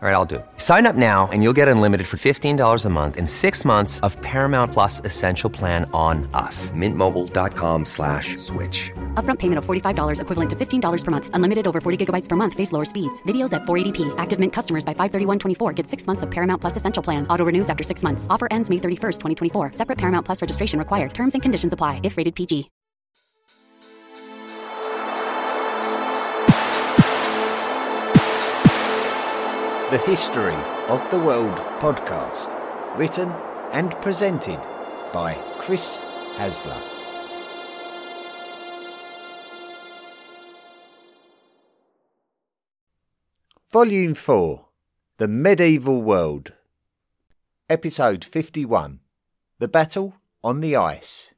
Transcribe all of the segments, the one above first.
All right, I'll do it. Sign up now and you'll get unlimited for $15 a month in six months of Paramount Plus Essential Plan on us. Mintmobile.com slash switch. Upfront payment of $45 equivalent to $15 per month. Unlimited over 40 gigabytes per month. Face lower speeds. Videos at 480p. Active Mint customers by 531.24 get six months of Paramount Plus Essential Plan. Auto renews after six months. Offer ends May 31st, 2024. Separate Paramount Plus registration required. Terms and conditions apply if rated PG. The History of the World podcast, written and presented by Chris Hasler. Volume 4 The Medieval World, Episode 51 The Battle on the Ice.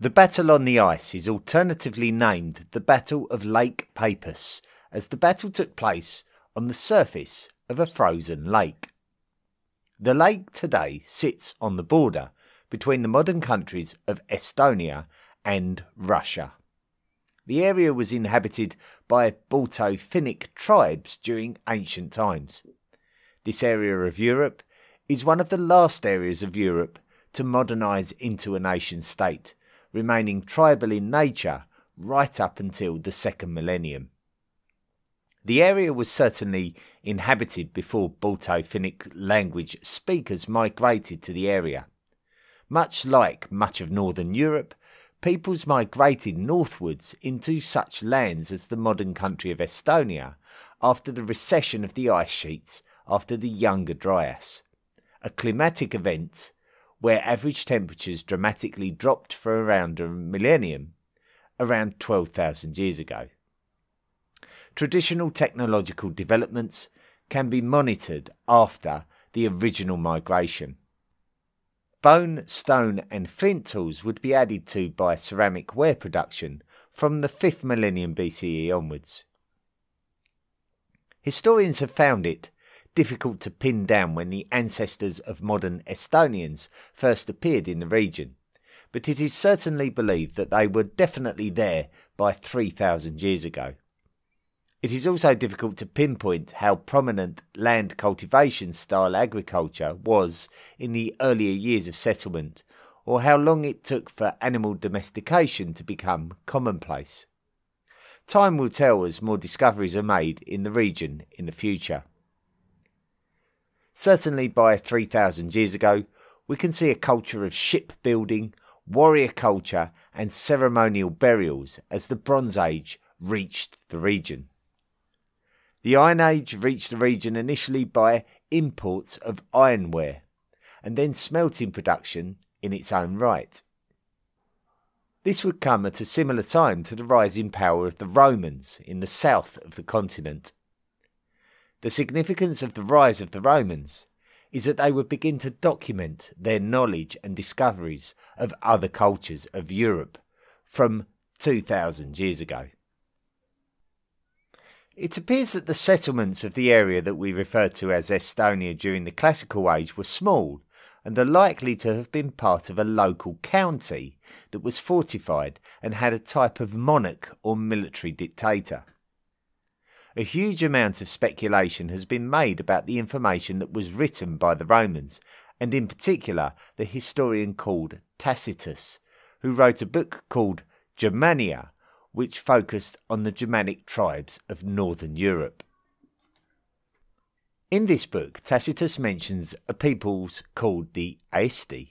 The battle on the ice is alternatively named the Battle of Lake Peipus, as the battle took place on the surface of a frozen lake. The lake today sits on the border between the modern countries of Estonia and Russia. The area was inhabited by Balto Finnic tribes during ancient times. This area of Europe is one of the last areas of Europe to modernize into a nation state remaining tribal in nature right up until the second millennium. The area was certainly inhabited before Balto Finnic language speakers migrated to the area. Much like much of northern Europe, peoples migrated northwards into such lands as the modern country of Estonia after the recession of the ice sheets after the Younger Dryas, a climatic event where average temperatures dramatically dropped for around a millennium, around 12,000 years ago. Traditional technological developments can be monitored after the original migration. Bone, stone, and flint tools would be added to by ceramic ware production from the 5th millennium BCE onwards. Historians have found it difficult to pin down when the ancestors of modern Estonians first appeared in the region, but it is certainly believed that they were definitely there by 3,000 years ago. It is also difficult to pinpoint how prominent land cultivation style agriculture was in the earlier years of settlement, or how long it took for animal domestication to become commonplace. Time will tell as more discoveries are made in the region in the future. Certainly by 3,000 years ago, we can see a culture of shipbuilding, warrior culture, and ceremonial burials as the Bronze Age reached the region. The Iron Age reached the region initially by imports of ironware, and then smelting production in its own right. This would come at a similar time to the rising power of the Romans in the south of the continent. The significance of the rise of the Romans is that they would begin to document their knowledge and discoveries of other cultures of Europe from 2000 years ago. It appears that the settlements of the area that we refer to as Estonia during the Classical Age were small and are likely to have been part of a local county that was fortified and had a type of monarch or military dictator a huge amount of speculation has been made about the information that was written by the Romans, and in particular the historian called Tacitus, who wrote a book called Germania, which focused on the Germanic tribes of northern Europe. In this book, Tacitus mentions a peoples called the Aesti.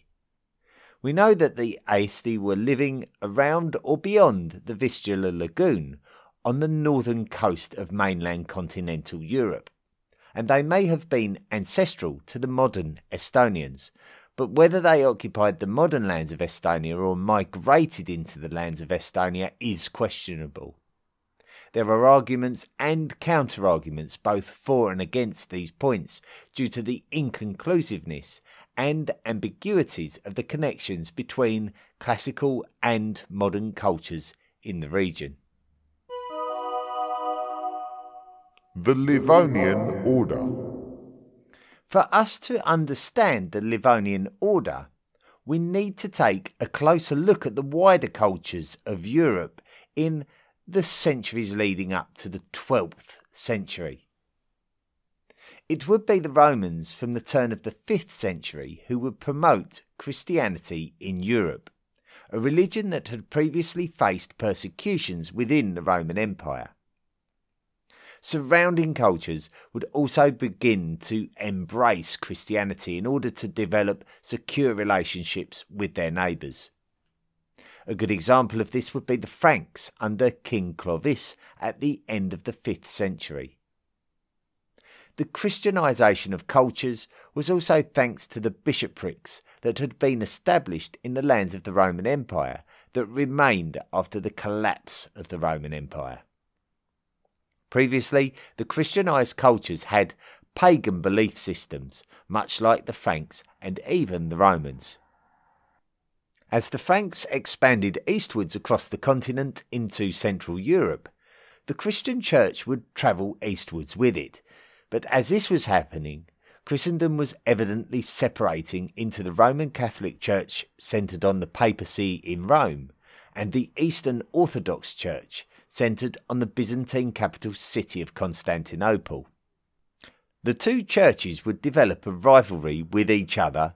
We know that the Aesti were living around or beyond the Vistula lagoon, on the northern coast of mainland continental Europe, and they may have been ancestral to the modern Estonians. But whether they occupied the modern lands of Estonia or migrated into the lands of Estonia is questionable. There are arguments and counter arguments both for and against these points due to the inconclusiveness and ambiguities of the connections between classical and modern cultures in the region. The Livonian Order. For us to understand the Livonian order, we need to take a closer look at the wider cultures of Europe in the centuries leading up to the 12th century. It would be the Romans from the turn of the 5th century who would promote Christianity in Europe, a religion that had previously faced persecutions within the Roman Empire. Surrounding cultures would also begin to embrace Christianity in order to develop secure relationships with their neighbours. A good example of this would be the Franks under King Clovis at the end of the 5th century. The Christianisation of cultures was also thanks to the bishoprics that had been established in the lands of the Roman Empire that remained after the collapse of the Roman Empire. Previously, the Christianized cultures had pagan belief systems, much like the Franks and even the Romans. As the Franks expanded eastwards across the continent into Central Europe, the Christian Church would travel eastwards with it. But as this was happening, Christendom was evidently separating into the Roman Catholic Church centred on the papacy in Rome and the Eastern Orthodox Church centred on the Byzantine capital city of Constantinople. The two churches would develop a rivalry with each other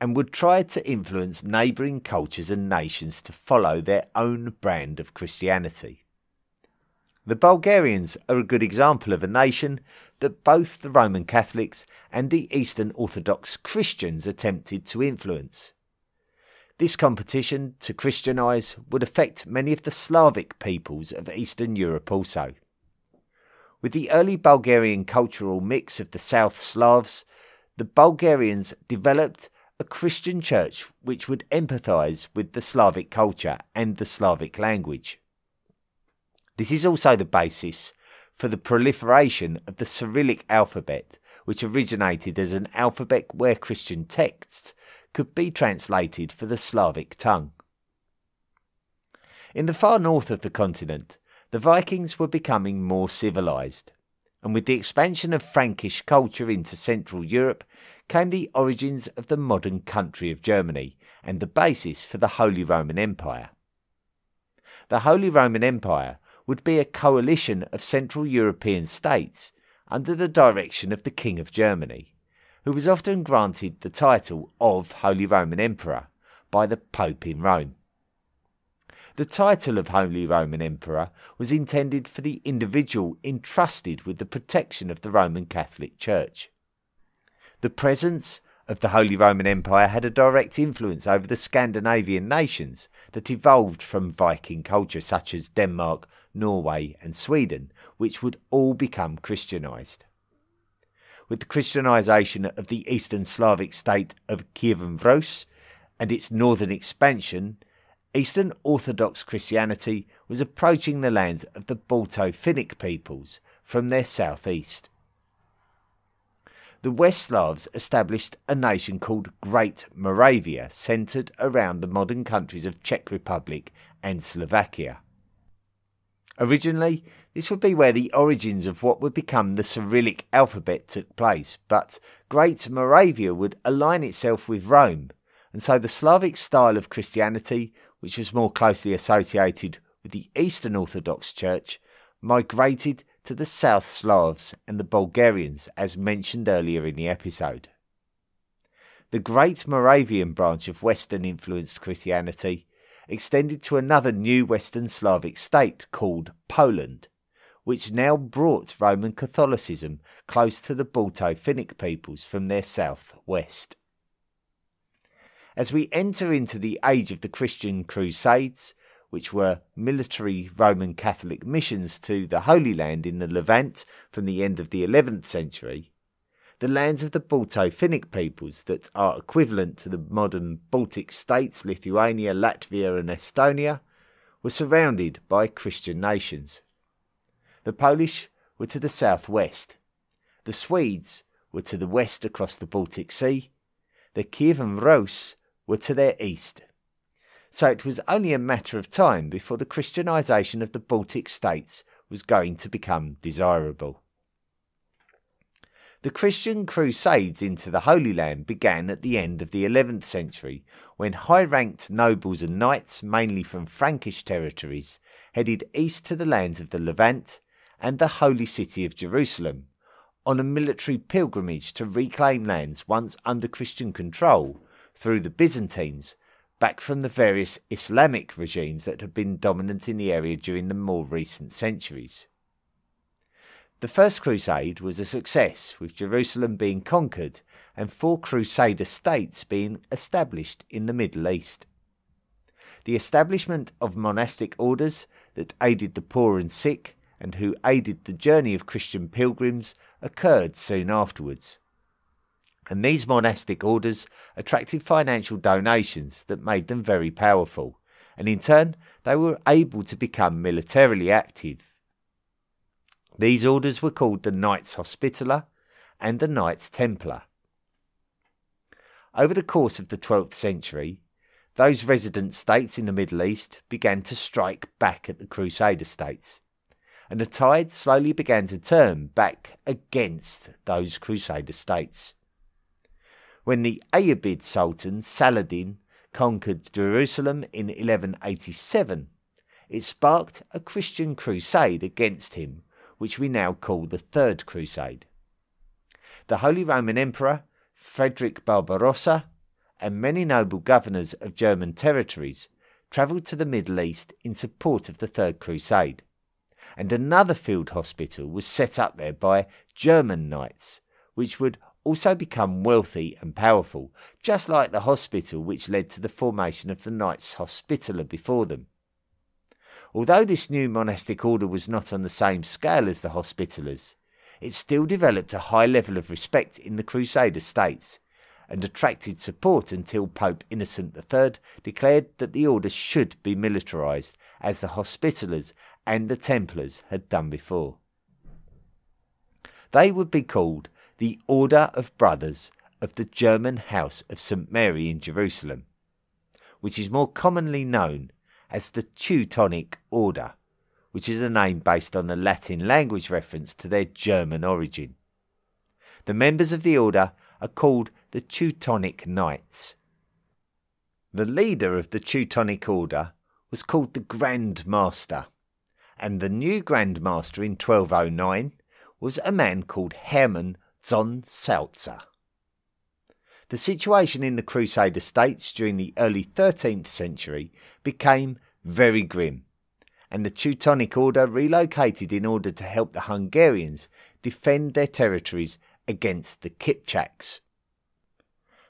and would try to influence neighbouring cultures and nations to follow their own brand of Christianity. The Bulgarians are a good example of a nation that both the Roman Catholics and the Eastern Orthodox Christians attempted to influence. This competition to Christianize would affect many of the Slavic peoples of Eastern Europe also. With the early Bulgarian cultural mix of the South Slavs, the Bulgarians developed a Christian church which would empathise with the Slavic culture and the Slavic language. This is also the basis for the proliferation of the Cyrillic alphabet, which originated as an alphabet where Christian texts could be translated for the Slavic tongue. In the far north of the continent, the Vikings were becoming more civilized, and with the expansion of Frankish culture into Central Europe came the origins of the modern country of Germany and the basis for the Holy Roman Empire. The Holy Roman Empire would be a coalition of Central European states under the direction of the King of Germany, who was often granted the title of Holy Roman Emperor by the Pope in Rome. The title of Holy Roman Emperor was intended for the individual entrusted with the protection of the Roman Catholic Church. The presence of the Holy Roman Empire had a direct influence over the Scandinavian nations that evolved from Viking culture, such as Denmark, Norway, and Sweden, which would all become Christianized. With the Christianization of the Eastern Slavic state of Kievan Rus and its northern expansion, Eastern Orthodox Christianity was approaching the lands of the Balto Finnic peoples from their southeast the West Slavs established a nation called Great Moravia, centered around the modern countries of Czech Republic and Slovakia. Originally, this would be where the origins of what would become the Cyrillic alphabet took place, but Great Moravia would align itself with Rome, and so the Slavic style of Christianity, which was more closely associated with the Eastern Orthodox Church, migrated to the South Slavs and the Bulgarians, as mentioned earlier in the episode. The Great Moravian branch of Western influenced Christianity extended to another new Western Slavic state called Poland, which now brought Roman Catholicism close to the Balto Finnic peoples from their south west. As we enter into the age of the Christian Crusades, which were military Roman Catholic missions to the Holy Land in the Levant from the end of the 11th century, the lands of the Balto Finnic peoples that are equivalent to the modern Baltic states, Lithuania, Latvia, and Estonia, were surrounded by Christian nations. The Polish were to the southwest. The Swedes were to the west across the Baltic Sea. The Kievan Rus were to their east. So it was only a matter of time before the Christianization of the Baltic states was going to become desirable. The Christian crusades into the Holy Land began at the end of the 11th century when high ranked nobles and knights, mainly from Frankish territories, headed east to the lands of the Levant and the holy city of Jerusalem on a military pilgrimage to reclaim lands once under Christian control through the Byzantines back from the various Islamic regimes that had been dominant in the area during the more recent centuries. The First Crusade was a success, with Jerusalem being conquered and four Crusader states being established in the Middle East. The establishment of monastic orders that aided the poor and sick and who aided the journey of Christian pilgrims occurred soon afterwards. And these monastic orders attracted financial donations that made them very powerful, and in turn they were able to become militarily active these orders were called the Knights Hospitaller and the Knights Templar. Over the course of the 12th century, those resident states in the Middle East began to strike back at the Crusader states, and the tide slowly began to turn back against those Crusader states. When the Ayyubid Sultan Saladin conquered Jerusalem in 1187, it sparked a Christian crusade against him which we now call the Third Crusade. The Holy Roman Emperor, Frederick Barbarossa, and many noble governors of German territories travelled to the Middle East in support of the Third Crusade, and another field hospital was set up there by German knights, which would also become wealthy and powerful, just like the hospital which led to the formation of the Knights Hospitaller before them. Although this new monastic order was not on the same scale as the Hospitallers, it still developed a high level of respect in the Crusader states and attracted support until Pope Innocent III declared that the order should be militarized as the Hospitallers and the Templars had done before. They would be called the Order of Brothers of the German House of St. Mary in Jerusalem, which is more commonly known as the Teutonic Order, which is a name based on the Latin language reference to their German origin. The members of the order are called the Teutonic Knights. The leader of the Teutonic Order was called the Grand Master, and the new Grand Master in 1209 was a man called Hermann von Salza. The situation in the Crusader states during the early 13th century became very grim, and the Teutonic Order relocated in order to help the Hungarians defend their territories against the Kipchaks.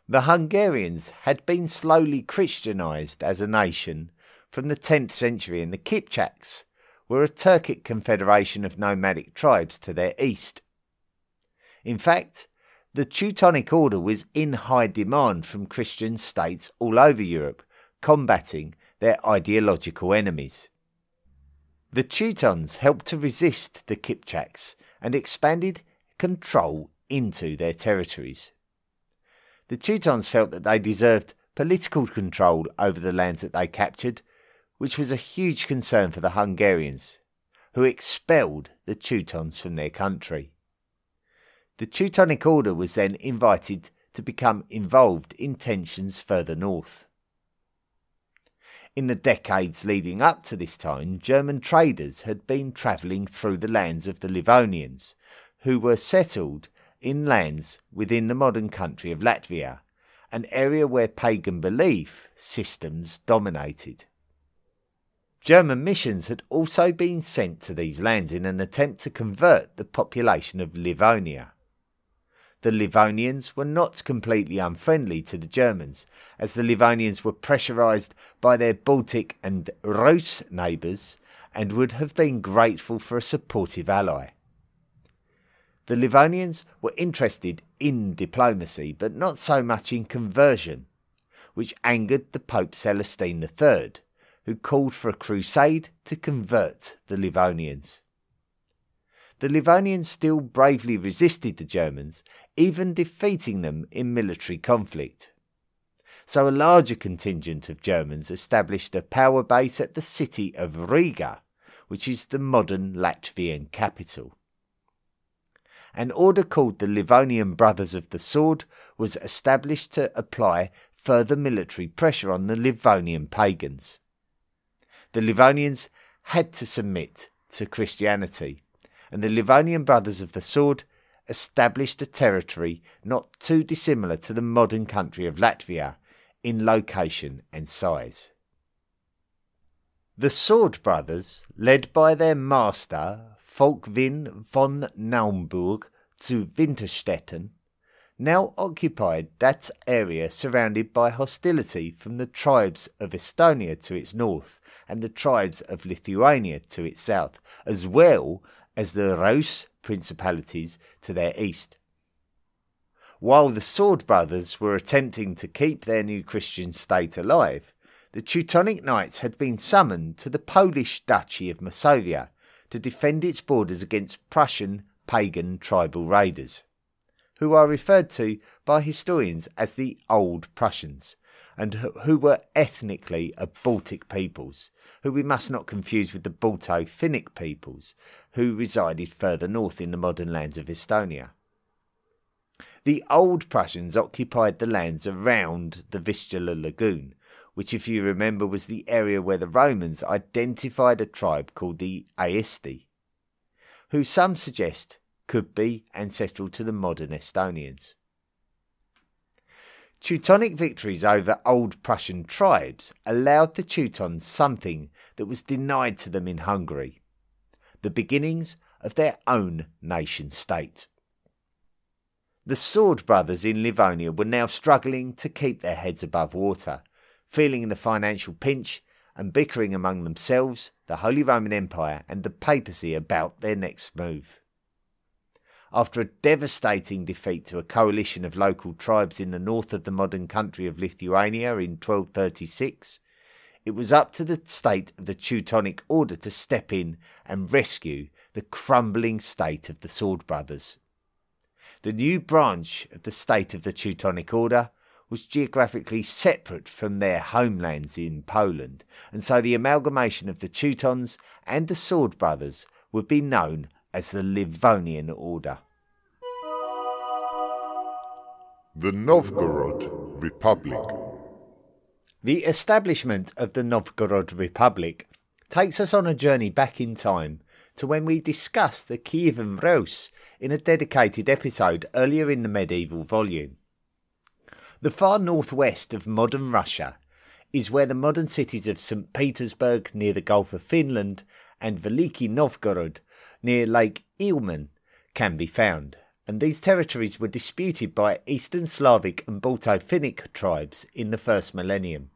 The Hungarians had been slowly Christianized as a nation from the 10th century, and the Kipchaks were a Turkic confederation of nomadic tribes to their east. In fact, the Teutonic Order was in high demand from Christian states all over Europe, combating their ideological enemies. The Teutons helped to resist the Kipchaks and expanded control into their territories. The Teutons felt that they deserved political control over the lands that they captured, which was a huge concern for the Hungarians, who expelled the Teutons from their country. The Teutonic Order was then invited to become involved in tensions further north. In the decades leading up to this time, German traders had been travelling through the lands of the Livonians, who were settled in lands within the modern country of Latvia, an area where pagan belief systems dominated. German missions had also been sent to these lands in an attempt to convert the population of Livonia the Livonians were not completely unfriendly to the Germans, as the Livonians were pressurized by their Baltic and Rus neighbours and would have been grateful for a supportive ally. The Livonians were interested in diplomacy, but not so much in conversion, which angered the Pope Celestine III, who called for a crusade to convert the Livonians. the Livonians still bravely resisted the Germans, even defeating them in military conflict. So a larger contingent of Germans established a power base at the city of Riga, which is the modern Latvian capital. An order called the Livonian Brothers of the Sword was established to apply further military pressure on the Livonian pagans. The Livonians had to submit to Christianity, and the Livonian Brothers of the Sword established a territory not too dissimilar to the modern country of Latvia in location and size. The Sword Brothers, led by their master Volkwin von Naumburg zu Winterstetten, now occupied that area surrounded by hostility from the tribes of Estonia to its north and the tribes of Lithuania to its south, as well as the Rus principalities to their east. While the Sword Brothers were attempting to keep their new Christian state alive, the Teutonic Knights had been summoned to the Polish Duchy of Masovia to defend its borders against Prussian pagan tribal raiders, who are referred to by historians as the Old Prussians, and who were ethnically a Baltic peoples, who we must not confuse with the Balto Finnic peoples, who resided further north in the modern lands of Estonia. The Old Prussians occupied the lands around the Vistula Lagoon, which, if you remember, was the area where the Romans identified a tribe called the Aesti, who some suggest could be ancestral to the modern Estonians. Teutonic victories over old Prussian tribes allowed the Teutons something that was denied to them in Hungary the beginnings of their own nation state. The Sword Brothers in Livonia were now struggling to keep their heads above water, feeling the financial pinch and bickering among themselves, the Holy Roman Empire, and the papacy about their next move. After a devastating defeat to a coalition of local tribes in the north of the modern country of Lithuania in 1236, it was up to the state of the Teutonic Order to step in and rescue the crumbling state of the Sword Brothers. The new branch of the state of the Teutonic Order was geographically separate from their homelands in Poland, and so the amalgamation of the Teutons and the Sword Brothers would be known as the Livonian Order. The Novgorod Republic. The establishment of the Novgorod Republic takes us on a journey back in time to when we discussed the Kievan Rus in a dedicated episode earlier in the medieval volume. The far northwest of modern Russia is where the modern cities of St. Petersburg near the Gulf of Finland and Veliki Novgorod near Lake Ilmen can be found, and these territories were disputed by Eastern Slavic and Balto Finnic tribes in the first millennium.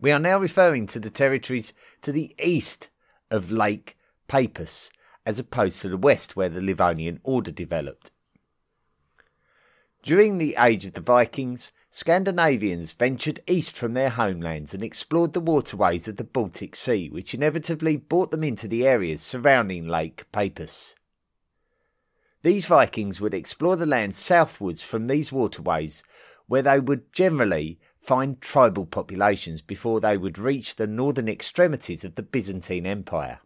We are now referring to the territories to the east of Lake Peipus, as opposed to the west where the Livonian order developed. During the age of the Vikings, Scandinavians ventured east from their homelands and explored the waterways of the Baltic Sea, which inevitably brought them into the areas surrounding Lake Peipus. These Vikings would explore the land southwards from these waterways, where they would generally find tribal populations before they would reach the northern extremities of the Byzantine Empire.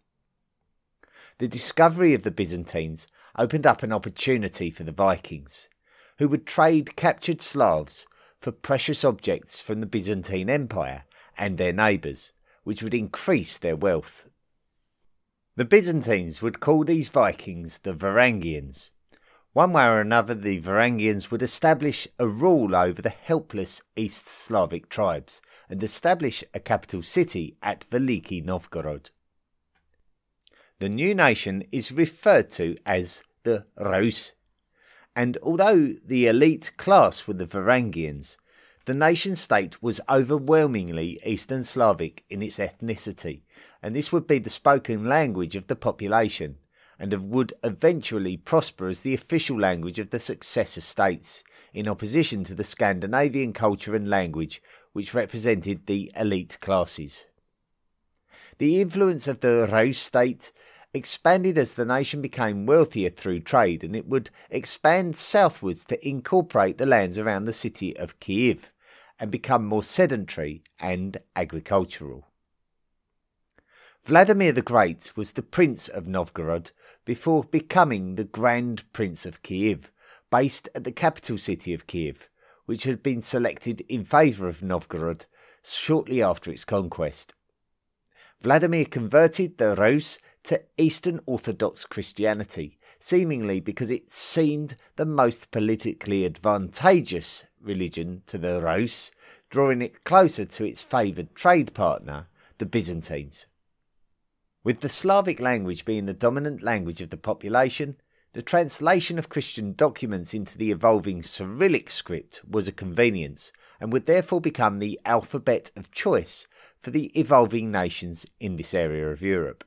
The discovery of the Byzantines opened up an opportunity for the Vikings, who would trade captured Slavs for precious objects from the Byzantine Empire and their neighbours, which would increase their wealth. The Byzantines would call these Vikings the Varangians, one way or another, the Varangians would establish a rule over the helpless East Slavic tribes and establish a capital city at Veliki Novgorod. The new nation is referred to as the Rus, and although the elite class were the Varangians, the nation state was overwhelmingly Eastern Slavic in its ethnicity, and this would be the spoken language of the population and would eventually prosper as the official language of the successor states, in opposition to the Scandinavian culture and language which represented the elite classes. The influence of the Rus state expanded as the nation became wealthier through trade, and it would expand southwards to incorporate the lands around the city of Kiev and become more sedentary and agricultural. Vladimir the Great was the Prince of Novgorod before becoming the Grand Prince of Kiev, based at the capital city of Kiev, which had been selected in favour of Novgorod shortly after its conquest. Vladimir converted the Rus to Eastern Orthodox Christianity, seemingly because it seemed the most politically advantageous religion to the Rus, drawing it closer to its favoured trade partner, the Byzantines. With the Slavic language being the dominant language of the population, the translation of Christian documents into the evolving Cyrillic script was a convenience and would therefore become the alphabet of choice for the evolving nations in this area of Europe.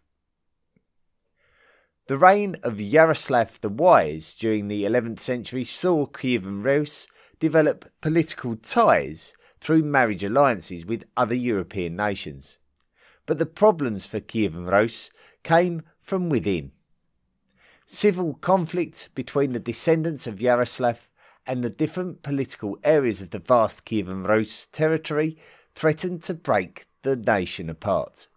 The reign of Yaroslav the Wise during the 11th century saw Kievan Rus develop political ties through marriage alliances with other European nations. But the problems for Kievan Rus came from within. Civil conflict between the descendants of Yaroslav and the different political areas of the vast Kievan Rus territory threatened to break the nation apart.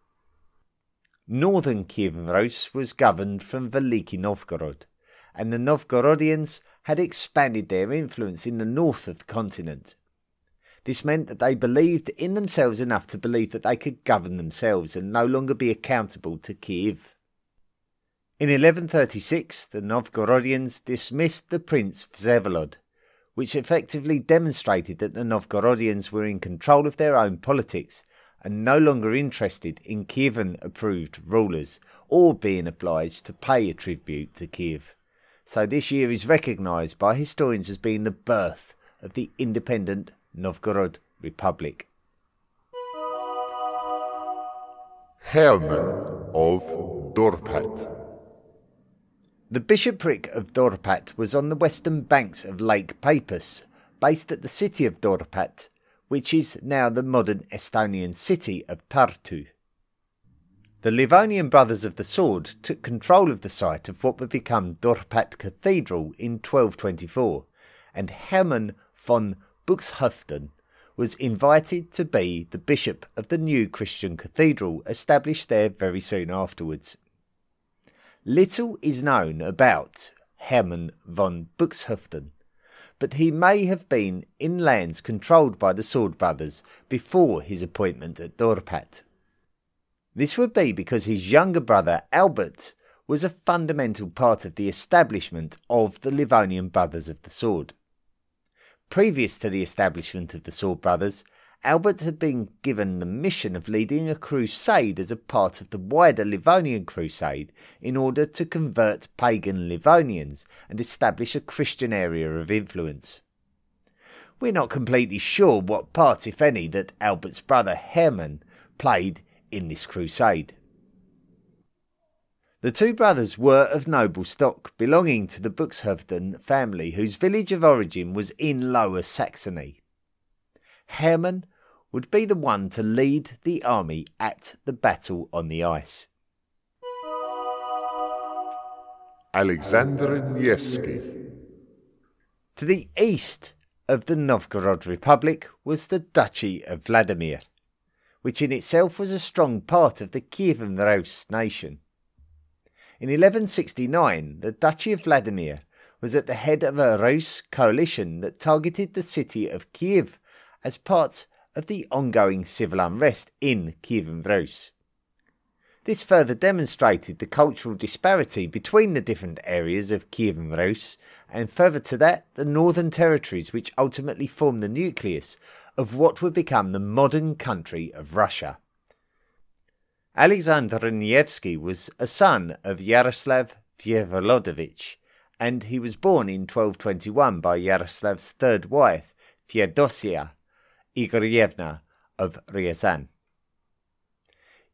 Northern Rus was governed from Veliki Novgorod, and the Novgorodians had expanded their influence in the north of the continent. This meant that they believed in themselves enough to believe that they could govern themselves and no longer be accountable to Kiev. In 1136, the Novgorodians dismissed the Prince Vsevolod, which effectively demonstrated that the Novgorodians were in control of their own politics and no longer interested in Kievan approved rulers or being obliged to pay a tribute to Kiev. So this year is recognised by historians as being the birth of the independent Novgorod Republic. Herman of Dorpat. The bishopric of Dorpat was on the western banks of Lake Peipus, based at the city of Dorpat, which is now the modern Estonian city of Tartu. The Livonian Brothers of the Sword took control of the site of what would become Dorpat Cathedral in 1224, and Hermann von Buxhoevden was invited to be the bishop of the new Christian cathedral established there very soon afterwards. Little is known about Hermann von Buxhoevden, but he may have been in lands controlled by the Sword Brothers before his appointment at Dorpat. This would be because his younger brother Albert was a fundamental part of the establishment of the Livonian Brothers of the Sword. Previous to the establishment of the Sword Brothers, Albert had been given the mission of leading a crusade as a part of the wider Livonian crusade in order to convert pagan Livonians and establish a Christian area of influence. We're not completely sure what part, if any, that Albert's brother Hermann played in this crusade. The two brothers were of noble stock, belonging to the Buxhoevden family, whose village of origin was in Lower Saxony. Hermann would be the one to lead the army at the battle on the ice. Alexander Nevsky. To the east of the Novgorod Republic was the Duchy of Vladimir, which in itself was a strong part of the Kievan Rus nation. In 1169, the Duchy of Vladimir was at the head of a Rus coalition that targeted the city of Kiev as part of the ongoing civil unrest in Kievan. This further demonstrated the cultural disparity between the different areas of Kievan Rus, and further to that, the northern territories which ultimately formed the nucleus of what would become the modern country of Russia. Alexander Nevsky was a son of Yaroslav Vsevolodovich, and he was born in 1221 by Yaroslav's third wife, Theodosia Igoryevna of Ryazan.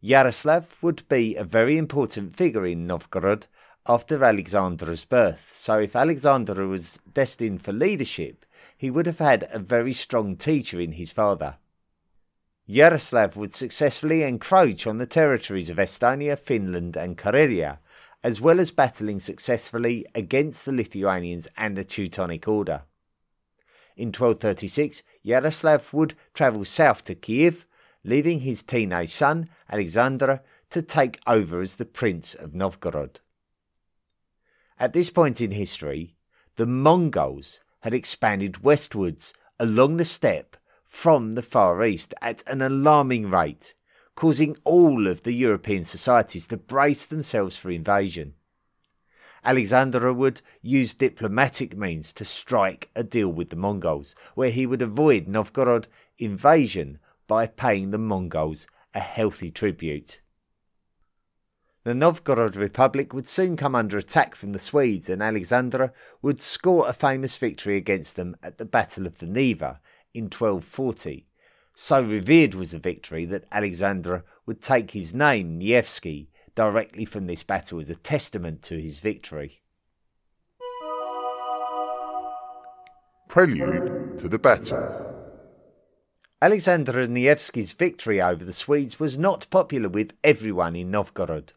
Yaroslav would be a very important figure in Novgorod after Alexander's birth, so if Alexander was destined for leadership, he would have had a very strong teacher in his father. Yaroslav would successfully encroach on the territories of Estonia, Finland, and Karelia, as well as battling successfully against the Lithuanians and the Teutonic Order. In 1236, Yaroslav would travel south to Kiev, leaving his teenage son, Alexander, to take over as the Prince of Novgorod. At this point in history, the Mongols had expanded westwards along the steppe from the Far East at an alarming rate, causing all of the European societies to brace themselves for invasion. Alexander would use diplomatic means to strike a deal with the Mongols, where he would avoid Novgorod invasion by paying the Mongols a healthy tribute. The Novgorod Republic would soon come under attack from the Swedes, and Alexander would score a famous victory against them at the Battle of the Neva in 1240. So revered was the victory that Alexander would take his name, Nevsky, directly from this battle as a testament to his victory. Prelude to the battle. Alexander Nevsky's victory over the Swedes was not popular with everyone in Novgorod.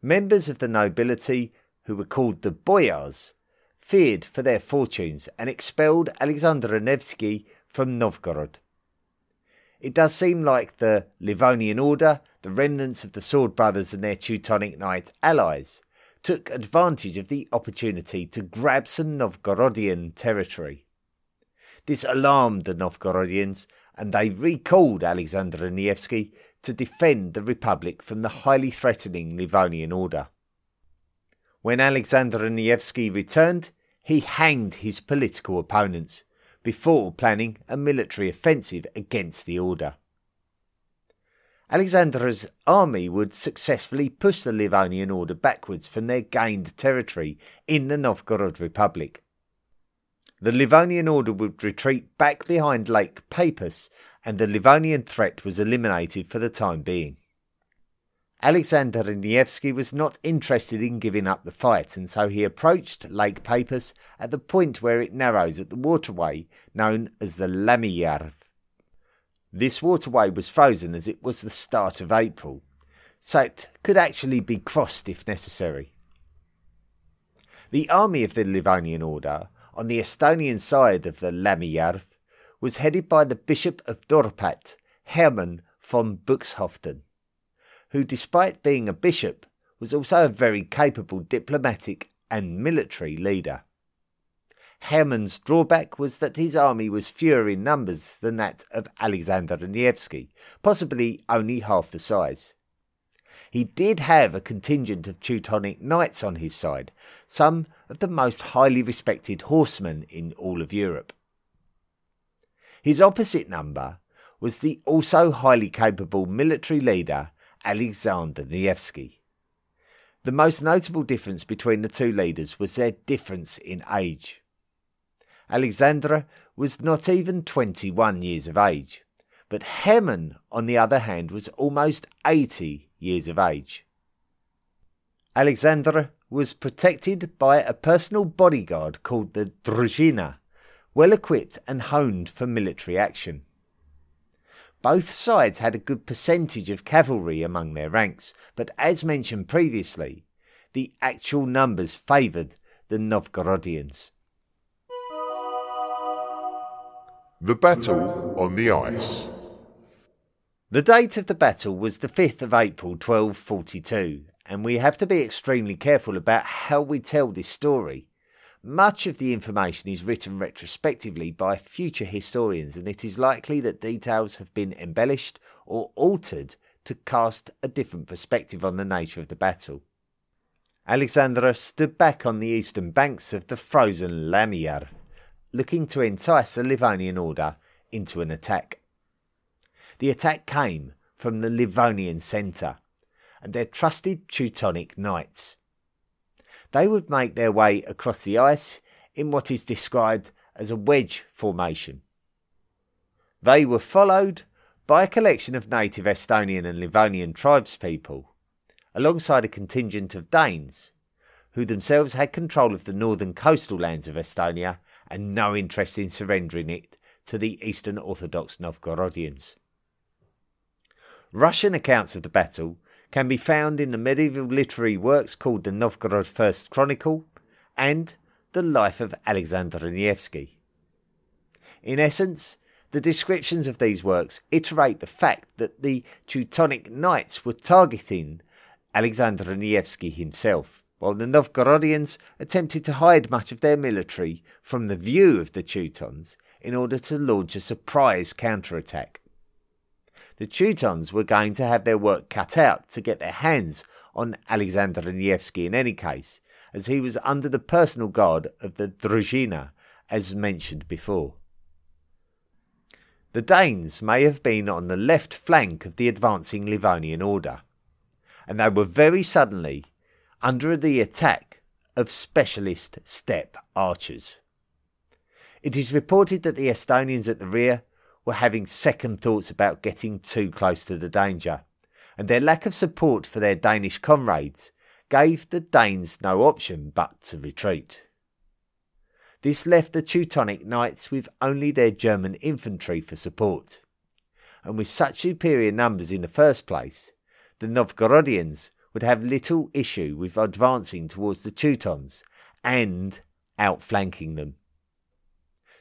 Members of the nobility, who were called the boyars, feared for their fortunes and expelled Alexander Nevsky from Novgorod. It does seem like the Livonian Order, the remnants of the Sword Brothers and their Teutonic Knight allies, took advantage of the opportunity to grab some Novgorodian territory. This alarmed the Novgorodians, and they recalled Alexander Nevsky to defend the Republic from the highly threatening Livonian Order. When Alexander Nevsky returned, he hanged his political opponents, before planning a military offensive against the order. Alexander's army would successfully push the Livonian order backwards from their gained territory in the Novgorod Republic. The Livonian order would retreat back behind Lake Peipus, and the Livonian threat was eliminated for the time being. Alexander Nevsky was not interested in giving up the fight, and so he approached Lake Peipus at the point where it narrows at the waterway known as the Lämmijärv. This waterway was frozen as it was the start of April, so it could actually be crossed if necessary. The army of the Livonian Order, on the Estonian side of the Lämmijärv, was headed by the Bishop of Dorpat, Hermann von Buxhoevden who, despite being a bishop, was also a very capable diplomatic and military leader. Hermann's drawback was that his army was fewer in numbers than that of Alexander Nevsky, possibly only half the size. He did have a contingent of Teutonic knights on his side, some of the most highly respected horsemen in all of Europe. His opposite number was the also highly capable military leader Alexander Nevsky. The most notable difference between the two leaders was their difference in age. Alexander was not even 21 years of age, but Hermann, on the other hand, was almost 80 years of age. Alexander was protected by a personal bodyguard called the Druzhina, well equipped and honed for military action. Both sides had a good percentage of cavalry among their ranks, but as mentioned previously, the actual numbers favoured the Novgorodians. The Battle on the Ice. The date of the battle was the 5th of April 1242, and we have to be extremely careful about how we tell this story much of the information is written retrospectively by future historians, and it is likely that details have been embellished or altered to cast a different perspective on the nature of the battle. Alexander stood back on the eastern banks of the frozen Lamiyar, looking to entice the Livonian order into an attack. The attack came from the Livonian centre, and their trusted Teutonic knights they would make their way across the ice in what is described as a wedge formation. They were followed by a collection of native Estonian and Livonian tribespeople, alongside a contingent of Danes, who themselves had control of the northern coastal lands of Estonia and no interest in surrendering it to the Eastern Orthodox Novgorodians. Russian accounts of the battle can be found in the medieval literary works called the Novgorod First Chronicle and the Life of Alexander Nevsky. In essence, the descriptions of these works iterate the fact that the Teutonic Knights were targeting Alexander Nevsky himself, while the Novgorodians attempted to hide much of their military from the view of the Teutons in order to launch a surprise counterattack. The Teutons were going to have their work cut out to get their hands on Alexander Nevsky in any case, as he was under the personal guard of the Druzhina, as mentioned before. The Danes may have been on the left flank of the advancing Livonian order, and they were very suddenly under the attack of specialist steppe archers. It is reported that the Estonians at the rear were having second thoughts about getting too close to the danger, and their lack of support for their Danish comrades gave the Danes no option but to retreat. This left the Teutonic Knights with only their German infantry for support, and with such superior numbers in the first place, the Novgorodians would have little issue with advancing towards the Teutons and outflanking them.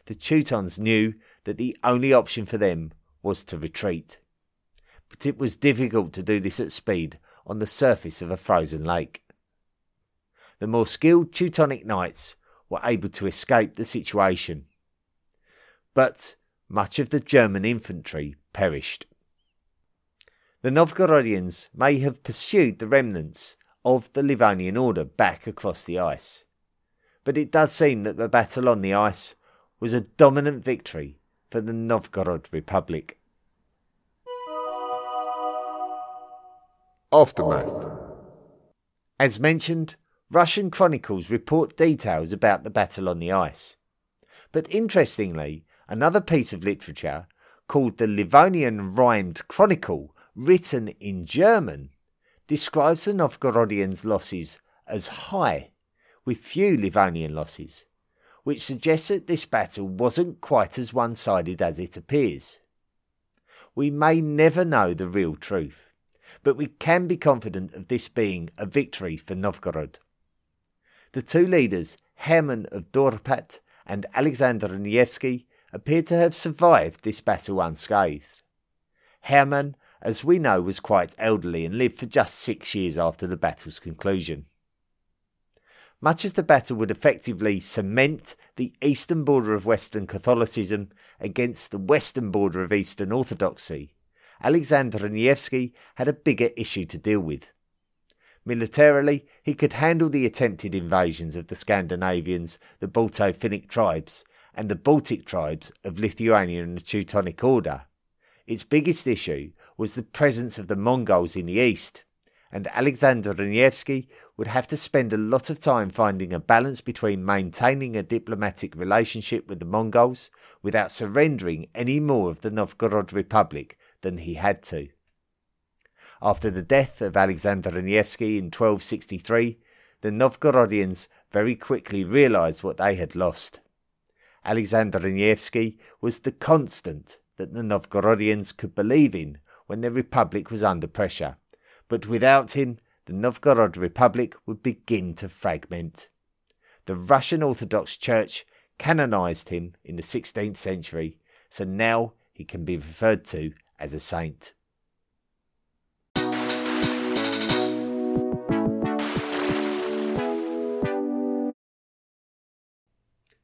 The Teutons knew that the only option for them was to retreat. But it was difficult to do this at speed on the surface of a frozen lake. The more skilled Teutonic knights were able to escape the situation. But much of the German infantry perished. The Novgorodians may have pursued the remnants of the Livonian order back across the ice, but it does seem that the battle on the ice was a dominant victory for the Novgorod Republic. Aftermath. As mentioned, Russian chronicles report details about the battle on the ice. But interestingly, another piece of literature called the Livonian Rhymed Chronicle written in German, describes the Novgorodians' losses as high, with few Livonian losses, which suggests that this battle wasn't quite as one sided as it appears. We may never know the real truth, but we can be confident of this being a victory for Novgorod. The two leaders, Hermann of Dorpat and Alexander Nevsky, appear to have survived this battle unscathed. Hermann as we know was quite elderly and lived for just six years after the battle's conclusion. Much as the battle would effectively cement the eastern border of Western Catholicism against the western border of Eastern Orthodoxy, Alexander Nevsky had a bigger issue to deal with. Militarily, he could handle the attempted invasions of the Scandinavians, the Balto Finnic tribes, and the Baltic tribes of Lithuania and the Teutonic Order. Its biggest issue was the presence of the Mongols in the east, and Alexander Nevsky would have to spend a lot of time finding a balance between maintaining a diplomatic relationship with the Mongols without surrendering any more of the Novgorod Republic than he had to. After the death of Alexander Nevsky in 1263, the Novgorodians very quickly realized what they had lost. Alexander Nevsky was the constant that the Novgorodians could believe in when the Republic was under pressure, but without him, the Novgorod Republic would begin to fragment. The Russian Orthodox Church canonized him in the 16th century, so now he can be referred to as a saint.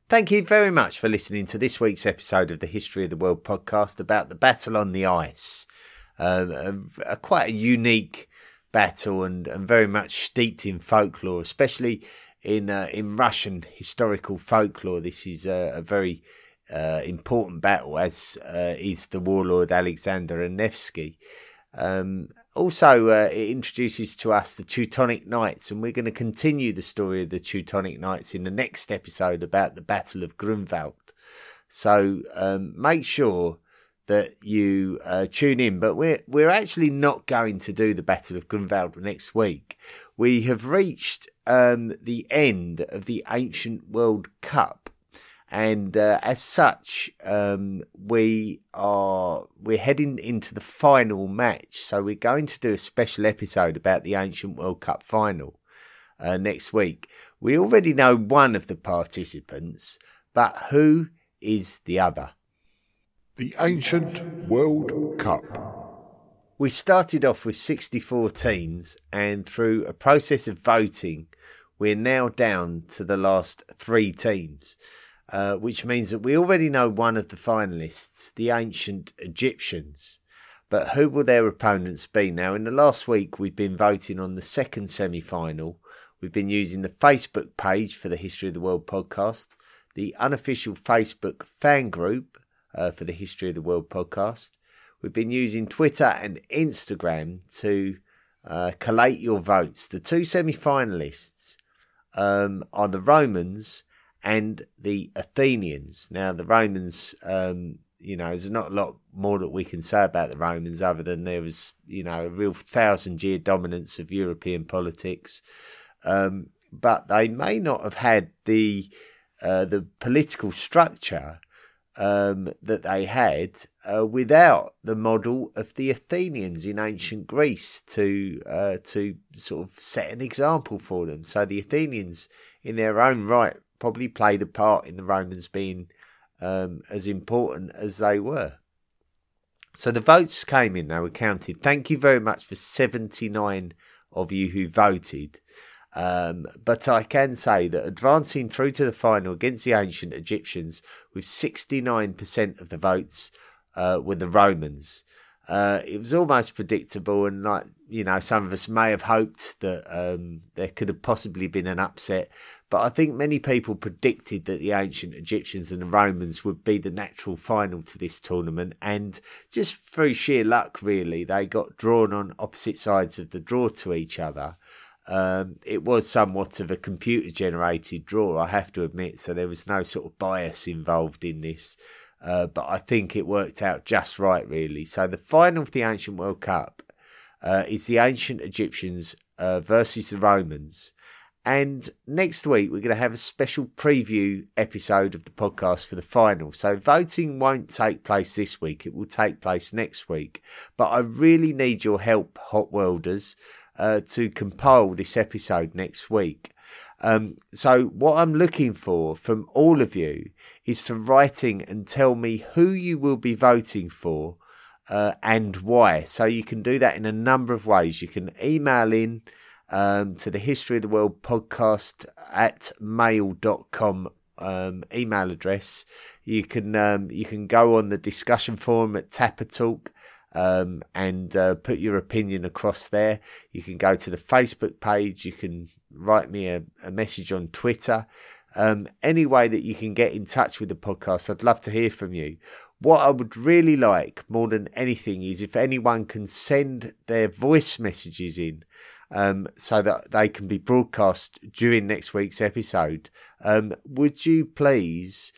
Thank you very much for listening to this week's episode of the History of the World podcast about the battle on the ice a, a, quite a unique battle and, and very much steeped in folklore, especially in uh, in Russian historical folklore. This is a, a very uh, important battle, as uh, is the warlord Alexander Nevsky. Um, also, uh, it introduces to us the Teutonic Knights, and we're going to continue the story of the Teutonic Knights in the next episode about the Battle of Grunwald. So um, make sure that you uh, tune in. But we're we're actually not going to do the Battle of Grunwald next week. We have reached um, the end of the Ancient World Cup, and uh, as such, um, we are we're heading into the final match. So we're going to do a special episode about the Ancient World Cup final uh, next week. We already know one of the participants, but who is the other? The Ancient World Cup. We started off with 64 teams, and through a process of voting, we're now down to the last three teams, uh, which means that we already know one of the finalists, the ancient Egyptians. But who will their opponents be? Now, in the last week, we've been voting on the second semi final. We've been using the Facebook page for the History of the World podcast, the unofficial Facebook fan group uh, for the History of the World podcast. We've been using Twitter and Instagram to uh, collate your votes. The two semi finalists um, are the Romans and the Athenians. Now, the Romans, um, you know, there's not a lot more that we can say about the Romans other than there was, you know, a real thousand year dominance of European politics. Um, but they may not have had the uh, the political structure um, that they had uh, without the model of the Athenians in ancient Greece to uh, to sort of set an example for them. So the Athenians, in their own right, probably played a part in the Romans being um, as important as they were. So the votes came in, they were counted. Thank you very much for 79 of you who voted. Um, but I can say that advancing through to the final against the ancient Egyptians with 69% of the votes uh, were the Romans. Uh, it was almost predictable, and like you know, some of us may have hoped that um, there could have possibly been an upset. But I think many people predicted that the ancient Egyptians and the Romans would be the natural final to this tournament, and just through sheer luck, really, they got drawn on opposite sides of the draw to each other. Um, it was somewhat of a computer generated draw, I have to admit, so there was no sort of bias involved in this. Uh, but I think it worked out just right, really. So the final of the Ancient World Cup uh, is the ancient Egyptians uh, versus the Romans. And next week, we're going to have a special preview episode of the podcast for the final. So, voting won't take place this week, it will take place next week. But I really need your help, Hot Worlders uh, to compile this episode next week. Um, so what I'm looking for from all of you is to writing and tell me who you will be voting for uh, and why. So you can do that in a number of ways. You can email in um, to the History of the World podcast at mail.com um, email address. You can um, you can go on the discussion forum at Tapatalk um, and uh, put your opinion across there. You can go to the Facebook page. You can write me a, a message on Twitter. Um, any way that you can get in touch with the podcast, I'd love to hear from you. What I would really like more than anything is if anyone can send their voice messages in um, so that they can be broadcast during next week's episode. Um, would you please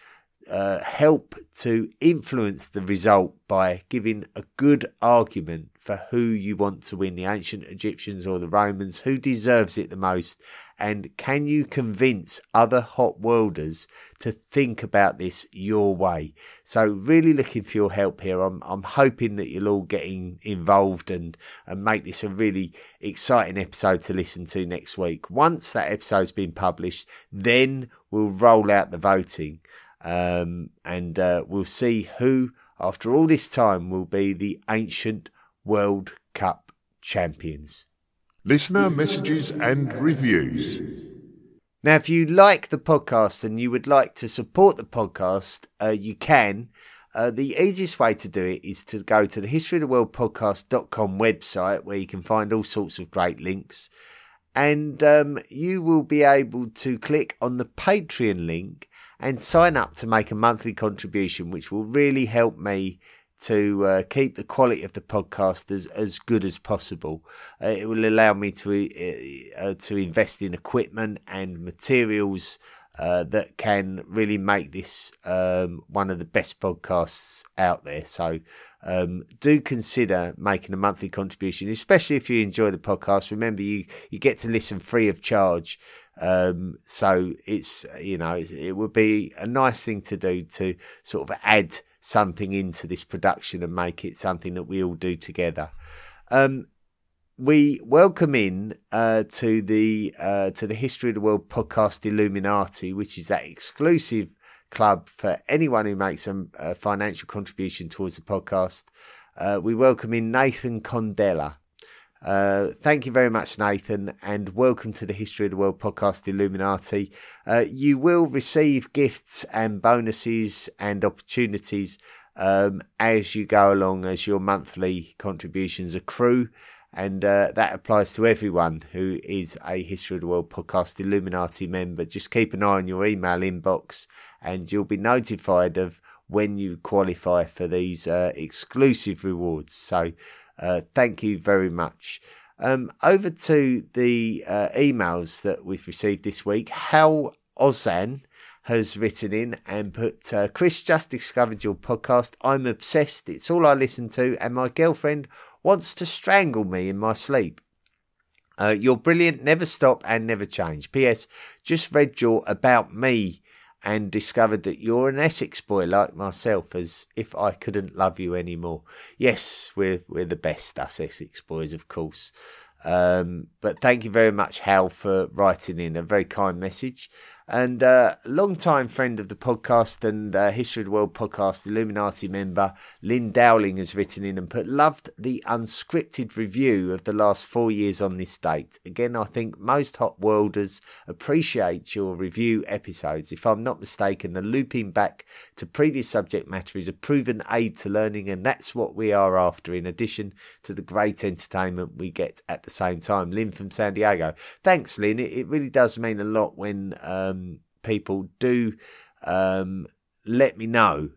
uh, help to influence the result by giving a good argument for who you want to win the ancient Egyptians or the Romans, who deserves it the most, and can you convince other hot worlders to think about this your way? So, really looking for your help here. I'm, I'm hoping that you'll all get in, involved and, and make this a really exciting episode to listen to next week. Once that episode's been published, then we'll roll out the voting. Um, and uh, we'll see who, after all this time, will be the ancient World Cup champions. Listener messages and reviews. Now, if you like the podcast and you would like to support the podcast, uh, you can. Uh, the easiest way to do it is to go to the history of the world podcast.com website where you can find all sorts of great links. And um, you will be able to click on the Patreon link and sign up to make a monthly contribution, which will really help me to uh, keep the quality of the podcast as, as good as possible. Uh, it will allow me to uh, uh to invest in equipment and materials uh, that can really make this um, one of the best podcasts out there. So um, do consider making a monthly contribution, especially if you enjoy the podcast. Remember, you you get to listen free of charge Um, so it's you know it would be a nice thing to do to sort of add something into this production and make it something that we all do together. Um, we welcome in uh, to the uh, to the History of the World podcast Illuminati, which is that exclusive club for anyone who makes a, a financial contribution towards the podcast. Uh, we welcome in Nathan Condella. Uh, thank you very much, Nathan, and welcome to the History of the World podcast Illuminati. Uh, you will receive gifts and bonuses and opportunities um, as you go along, as your monthly contributions accrue. And uh, that applies to everyone who is a History of the World podcast Illuminati member. Just keep an eye on your email inbox and you'll be notified of when you qualify for these uh, exclusive rewards. So, uh, thank you very much. Um, over to the uh, emails that we've received this week. Hal Ozan has written in and put, uh, Chris just discovered your podcast. I'm obsessed. It's all I listen to, and my girlfriend wants to strangle me in my sleep. Uh, you're brilliant. Never stop and never change. P.S. Just read your About Me and discovered that you're an Essex boy like myself, as if I couldn't love you anymore. Yes, we're we're the best, us Essex boys, of course. Um, but thank you very much, Hal, for writing in a very kind message. And uh, long-time friend of the podcast and uh, History of the World podcast Illuminati member Lynn Dowling has written in and put, Loved the unscripted review of the last four years on this date. Again, I think most hot worlders appreciate your review episodes. If I'm not mistaken, the looping back to previous subject matter is a proven aid to learning, and that's what we are after, in addition to the great entertainment we get at the same time. Lynn from San Diego. Thanks, Lynn. It, it really does mean a lot when. Um, um, people do um, let me know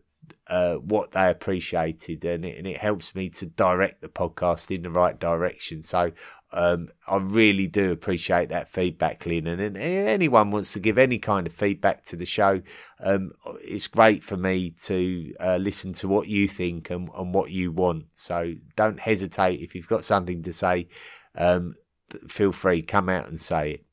uh, what they appreciated, and it, and it helps me to direct the podcast in the right direction. So um, I really do appreciate that feedback, Lynn. And, and, anyone wants to give any kind of feedback to the show, um, it's great for me to uh, listen to what you think and, and, what you want. So don't hesitate if you've got something to say. Um, feel free, come out and say it.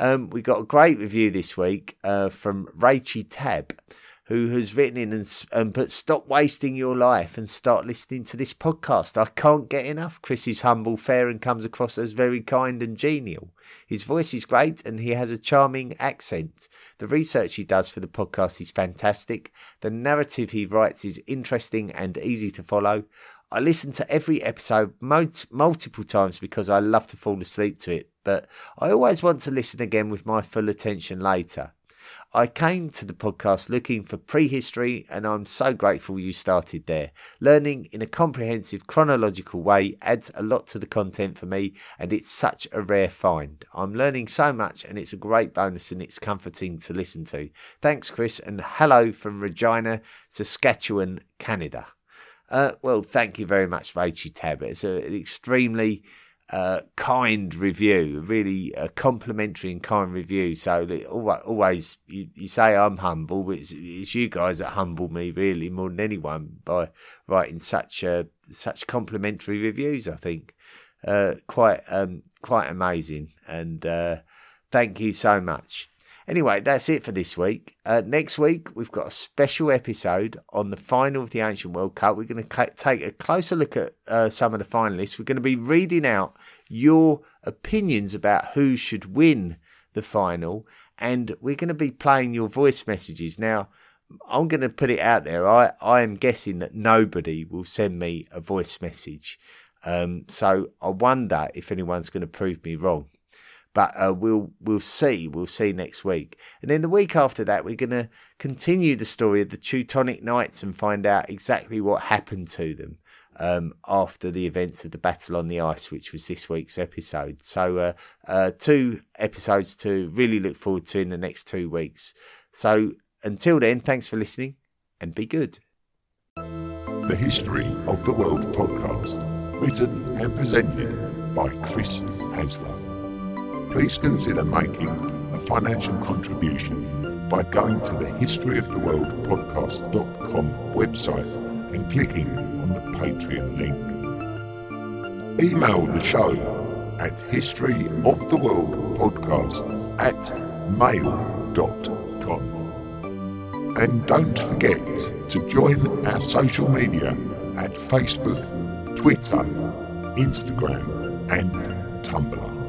Um, we got a great review this week uh, from Rachie Tab, who has written in and, and put, Stop wasting your life and start listening to this podcast. I can't get enough. Chris is humble, fair, and comes across as very kind and genial. His voice is great and he has a charming accent. The research he does for the podcast is fantastic. The narrative he writes is interesting and easy to follow. I listen to every episode multiple times because I love to fall asleep to it, but I always want to listen again with my full attention later. I came to the podcast looking for prehistory, and I'm so grateful you started there. Learning in a comprehensive, chronological way adds a lot to the content for me, and it's such a rare find. I'm learning so much, and it's a great bonus, and it's comforting to listen to. Thanks, Chris, and hello from Regina, Saskatchewan, Canada. Uh, well, thank you very much, Rachie Tab. It's a, an extremely uh, kind review, really a complimentary and kind review. So always, you, you say I'm humble, but it's, it's, you guys that humble me really more than anyone by writing such uh, such complimentary reviews. I think uh, quite um, quite amazing, and uh, thank you so much. Anyway, that's it for this week. Uh, next week, we've got a special episode on the final of the Ancient World Cup. We're going to take a closer look at uh, some of the finalists. We're going to be reading out your opinions about who should win the final, and we're going to be playing your voice messages. Now, I'm going to put it out there. I, I am guessing that nobody will send me a voice message. Um, so I wonder if anyone's going to prove me wrong. But uh, we'll we'll see. We'll see next week. And then the week after that, we're going to continue the story of the Teutonic Knights and find out exactly what happened to them um, after the events of the Battle on the Ice, which was this week's episode. So, uh, uh, two episodes to really look forward to in the next two weeks. So, until then, thanks for listening and be good. The History of the World podcast, written and presented by Chris Hasler please consider making a financial contribution by going to the historyoftheworldpodcast.com website and clicking on the Patreon link. Email the show at historyoftheworldpodcast at mail.com. And don't forget to join our social media at Facebook, Twitter, Instagram, and Tumblr.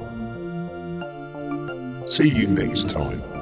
See you next time.